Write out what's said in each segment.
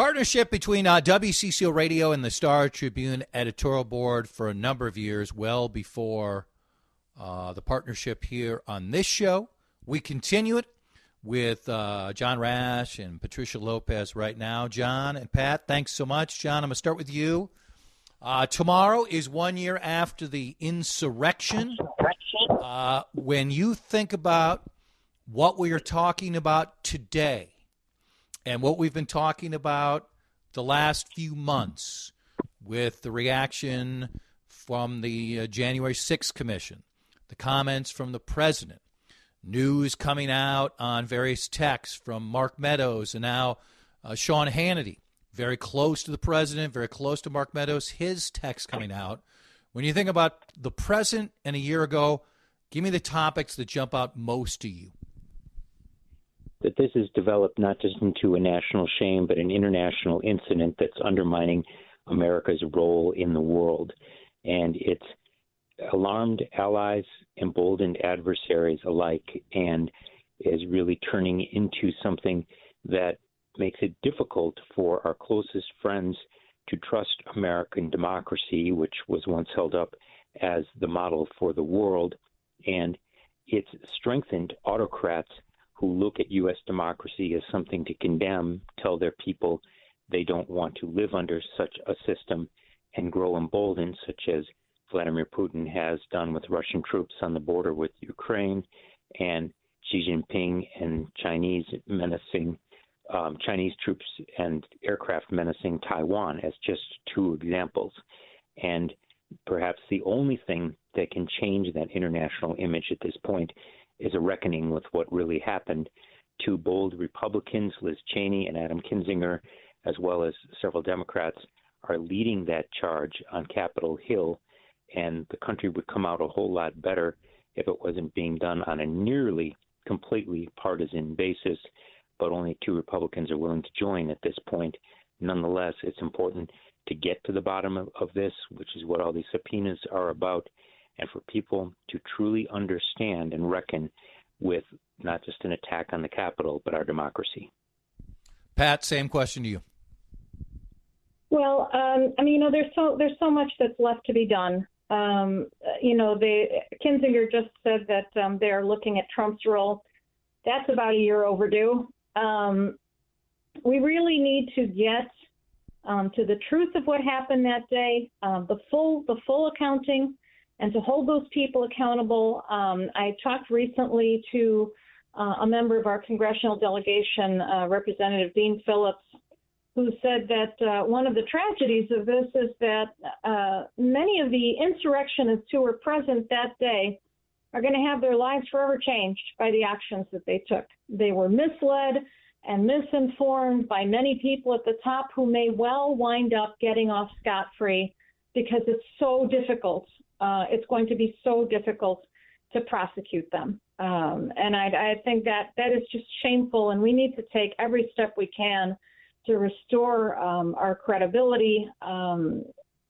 Partnership between uh, WCCO Radio and the Star Tribune editorial board for a number of years, well before uh, the partnership here on this show. We continue it with uh, John Rash and Patricia Lopez right now. John and Pat, thanks so much. John, I'm going to start with you. Uh, tomorrow is one year after the insurrection. Uh, when you think about what we are talking about today and what we've been talking about the last few months with the reaction from the uh, January 6th Commission, the comments from the President, news coming out on various texts from Mark Meadows and now uh, Sean Hannity, very close to the President, very close to Mark Meadows, his text coming out. When you think about the present and a year ago, give me the topics that jump out most to you that this has developed not just into a national shame, but an international incident that's undermining America's role in the world. And it's alarmed allies, emboldened adversaries alike, and is really turning into something that makes it difficult for our closest friends to trust American democracy, which was once held up as the model for the world. And it's strengthened autocrats who look at U.S. democracy as something to condemn, tell their people they don't want to live under such a system, and grow emboldened, such as Vladimir Putin has done with Russian troops on the border with Ukraine, and Xi Jinping and Chinese menacing um, Chinese troops and aircraft menacing Taiwan as just two examples. And perhaps the only thing that can change that international image at this point is a reckoning with what really happened. Two bold Republicans, Liz Cheney and Adam Kinzinger, as well as several Democrats, are leading that charge on Capitol Hill, and the country would come out a whole lot better if it wasn't being done on a nearly completely partisan basis, but only two Republicans are willing to join at this point. Nonetheless, it's important to get to the bottom of, of this, which is what all these subpoenas are about, and for people to truly understand and reckon with not just an attack on the Capitol, but our democracy. Pat, same question to you. Well, um, I mean, you know, there's so there's so much that's left to be done. Um, you know, they Kinzinger just said that um, they're looking at Trump's role. That's about a year overdue. Um, we really need to get um, to the truth of what happened that day, um, the full the full accounting, and to hold those people accountable. Um, I talked recently to uh, a member of our congressional delegation, uh, Representative Dean Phillips, who said that uh, one of the tragedies of this is that uh, many of the insurrectionists who were present that day are going to have their lives forever changed by the actions that they took. They were misled and misinformed by many people at the top who may well wind up getting off scot free because it's so difficult uh, it's going to be so difficult to prosecute them. Um, and I, I think that that is just shameful, and we need to take every step we can to restore um, our credibility, um,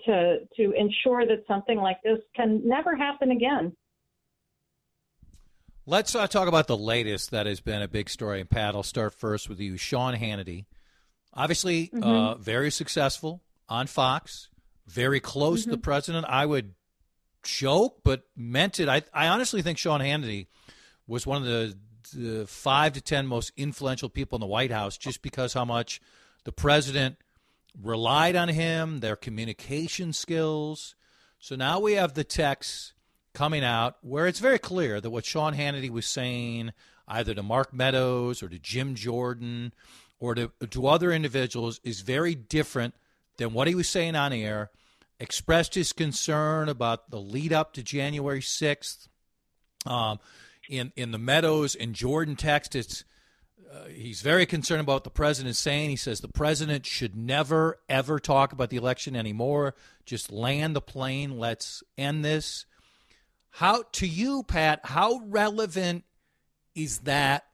to to ensure that something like this can never happen again. Let's uh, talk about the latest that has been a big story. And Pat, I'll start first with you. Sean Hannity, obviously mm-hmm. uh, very successful on Fox, very close mm-hmm. to the president. I would joke, but meant it. I, I honestly think Sean Hannity was one of the, the five to ten most influential people in the White House just because how much the president relied on him, their communication skills. So now we have the text coming out where it's very clear that what Sean Hannity was saying, either to Mark Meadows or to Jim Jordan or to, to other individuals, is very different than what he was saying on air expressed his concern about the lead up to January 6th. Um, in, in the Meadows and Jordan text, it's, uh, he's very concerned about what the president is saying. He says the president should never, ever talk about the election anymore. Just land the plane. Let's end this. How, to you, Pat, how relevant is that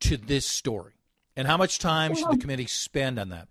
to this story? And how much time should the committee spend on that?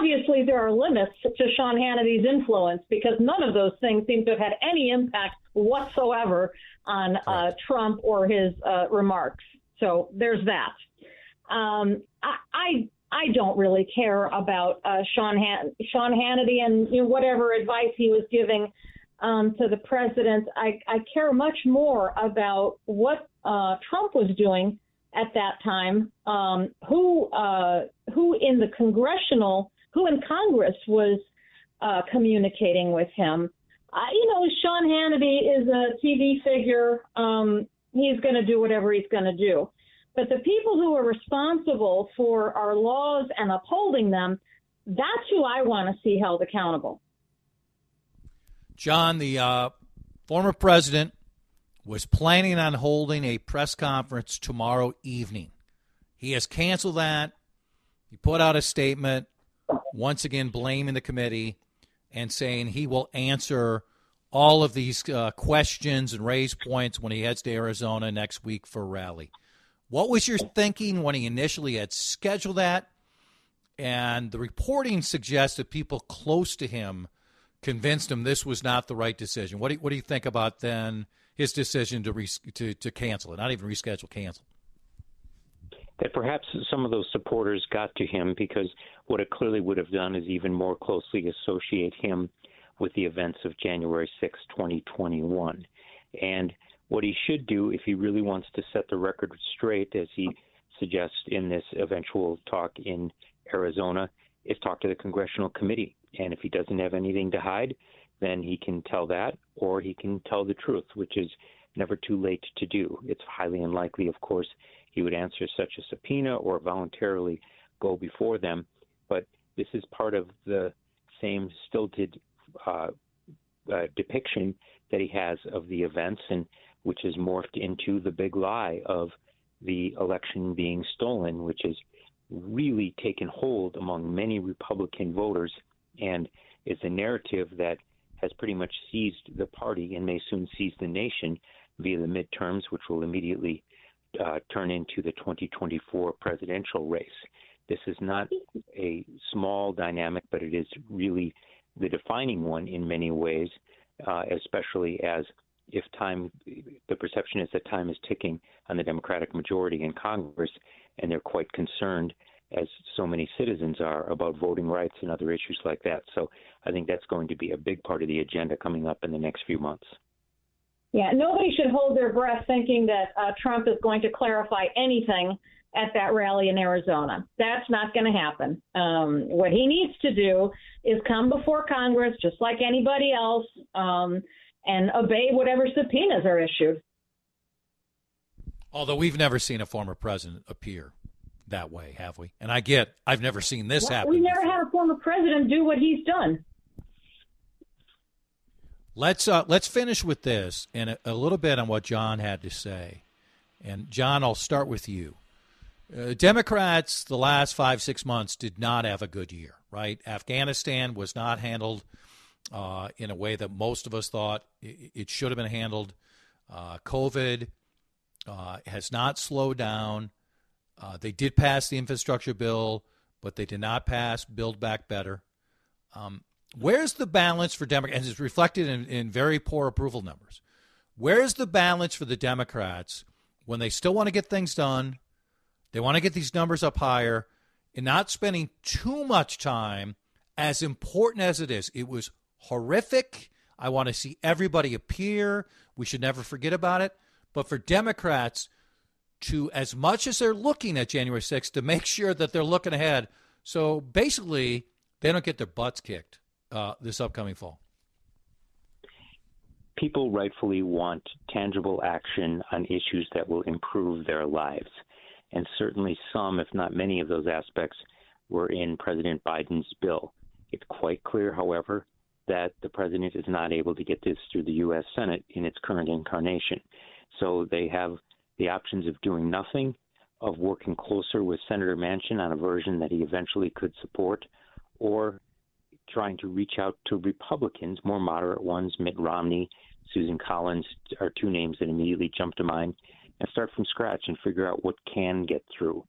Obviously there are limits to Sean Hannity's influence because none of those things seem to have had any impact whatsoever on uh, Trump or his uh, remarks. So there's that. Um, I, I I don't really care about uh, Sean Han- Sean Hannity and you know, whatever advice he was giving um, to the president. I, I care much more about what uh, Trump was doing at that time. Um, who uh, who in the congressional who in Congress was uh, communicating with him. you know, Sean Hannity is a TV figure. Um, he's going to do whatever he's going to do. But the people who are responsible for our laws and upholding them, that's who I want to see held accountable. John, the uh, former president, was planning on holding a press conference tomorrow evening. He has canceled that. He put out a statement, once again blaming the committee and saying he will answer all of these uh, questions and raise points when he heads to Arizona next week for rally. What was your thinking when he initially had scheduled that? And the reporting suggests that people close to him convinced him this was not the right decision. What do you, what do you think about then his decision to, res, to to cancel it, not even reschedule, cancel? That perhaps some of those supporters got to him because what it clearly would have done is even more closely associate him with the events of January 6, 2021. And what he should do if he really wants to set the record straight, as he suggests in this eventual talk in Arizona, is talk to the congressional committee. And if he doesn't have anything to hide, then he can tell that, or he can tell the truth, which is never too late to do. It's highly unlikely, of course, he would answer such a subpoena or voluntarily go before them. But this is part of the same stilted uh, uh, depiction that he has of the events, and which has morphed into the big lie of the election being stolen, which has really taken hold among many Republican voters and is a narrative that has pretty much seized the party and may soon seize the nation via the midterms, which will immediately uh, turn into the 2024 presidential race. This is not a small dynamic, but it is really the defining one in many ways, uh, especially as if time, the perception is that time is ticking on the Democratic majority in Congress, and they're quite concerned, as so many citizens are, about voting rights and other issues like that. So I think that's going to be a big part of the agenda coming up in the next few months. Yeah, nobody should hold their breath thinking that uh, Trump is going to clarify anything at that rally in Arizona. That's not going to happen. Um, what he needs to do is come before Congress, just like anybody else, um, and obey whatever subpoenas are issued. Although we've never seen a former president appear that way, have we? And I get, I've never seen this well, happen. We never before. had a former president do what he's done. Let's uh, let's finish with this and a, a, little bit on what John had to say. And John, I'll start with you. Uh, Democrats the last five six months did not have a good year, right? Afghanistan was not handled uh, in a way that most of us thought it, it should have been handled. Uh, COVID uh, has not slowed down. Uh, they did pass the infrastructure bill, but they did not pass Build Back Better. Um, Where's the balance for Democrats? And it's reflected in, in very poor approval numbers. Where's the balance for the Democrats when they still want to get things done? They want to get these numbers up higher and not spending too much time, as important as it is. It was horrific. I want to see everybody appear. We should never forget about it. But for Democrats, to as much as they're looking at January 6th, to make sure that they're looking ahead. So basically, they don't get their butts kicked uh, this upcoming fall? People rightfully want tangible action on issues that will improve their lives. And certainly some, if not many, of those aspects were in President Biden's bill. It's quite clear, however, that the president is not able to get this through the U.S. Senate in its current incarnation. So they have the options of doing nothing, of working closer with Senator Manchin on a version that he eventually could support, or trying to reach out to Republicans, more moderate ones, Mitt Romney, Susan Collins are two names that immediately jump to mind, and start from scratch and figure out what can get through.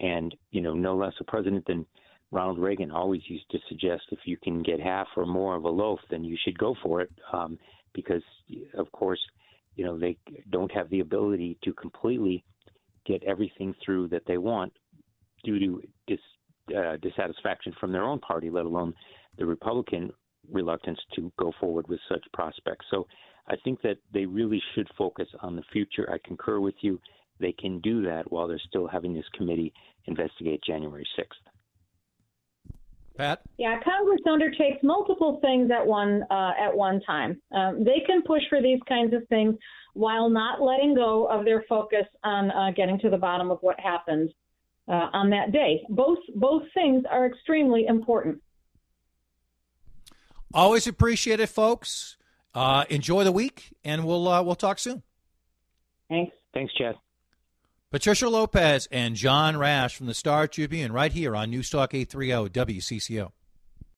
And, you know, no less a president than Ronald Reagan always used to suggest if you can get half or more of a loaf, then you should go for it. Um, because, of course, you know, they don't have the ability to completely get everything through that they want due to dis- uh, dissatisfaction from their own party, let alone the Republican reluctance to go forward with such prospects. So I think that they really should focus on the future. I concur with you. They can do that while they're still having this committee investigate January 6th. Pat? Yeah, Congress undertakes multiple things at one uh, at one time. Um, they can push for these kinds of things while not letting go of their focus on uh, getting to the bottom of what happened uh, on that day. Both both things are extremely important. Always appreciate it, folks. Uh, enjoy the week, and we'll uh, we'll talk soon. Thanks. Thanks, Chad. Patricia Lopez and John Rash from the Star Tribune right here on Newstalk 830 WCCO.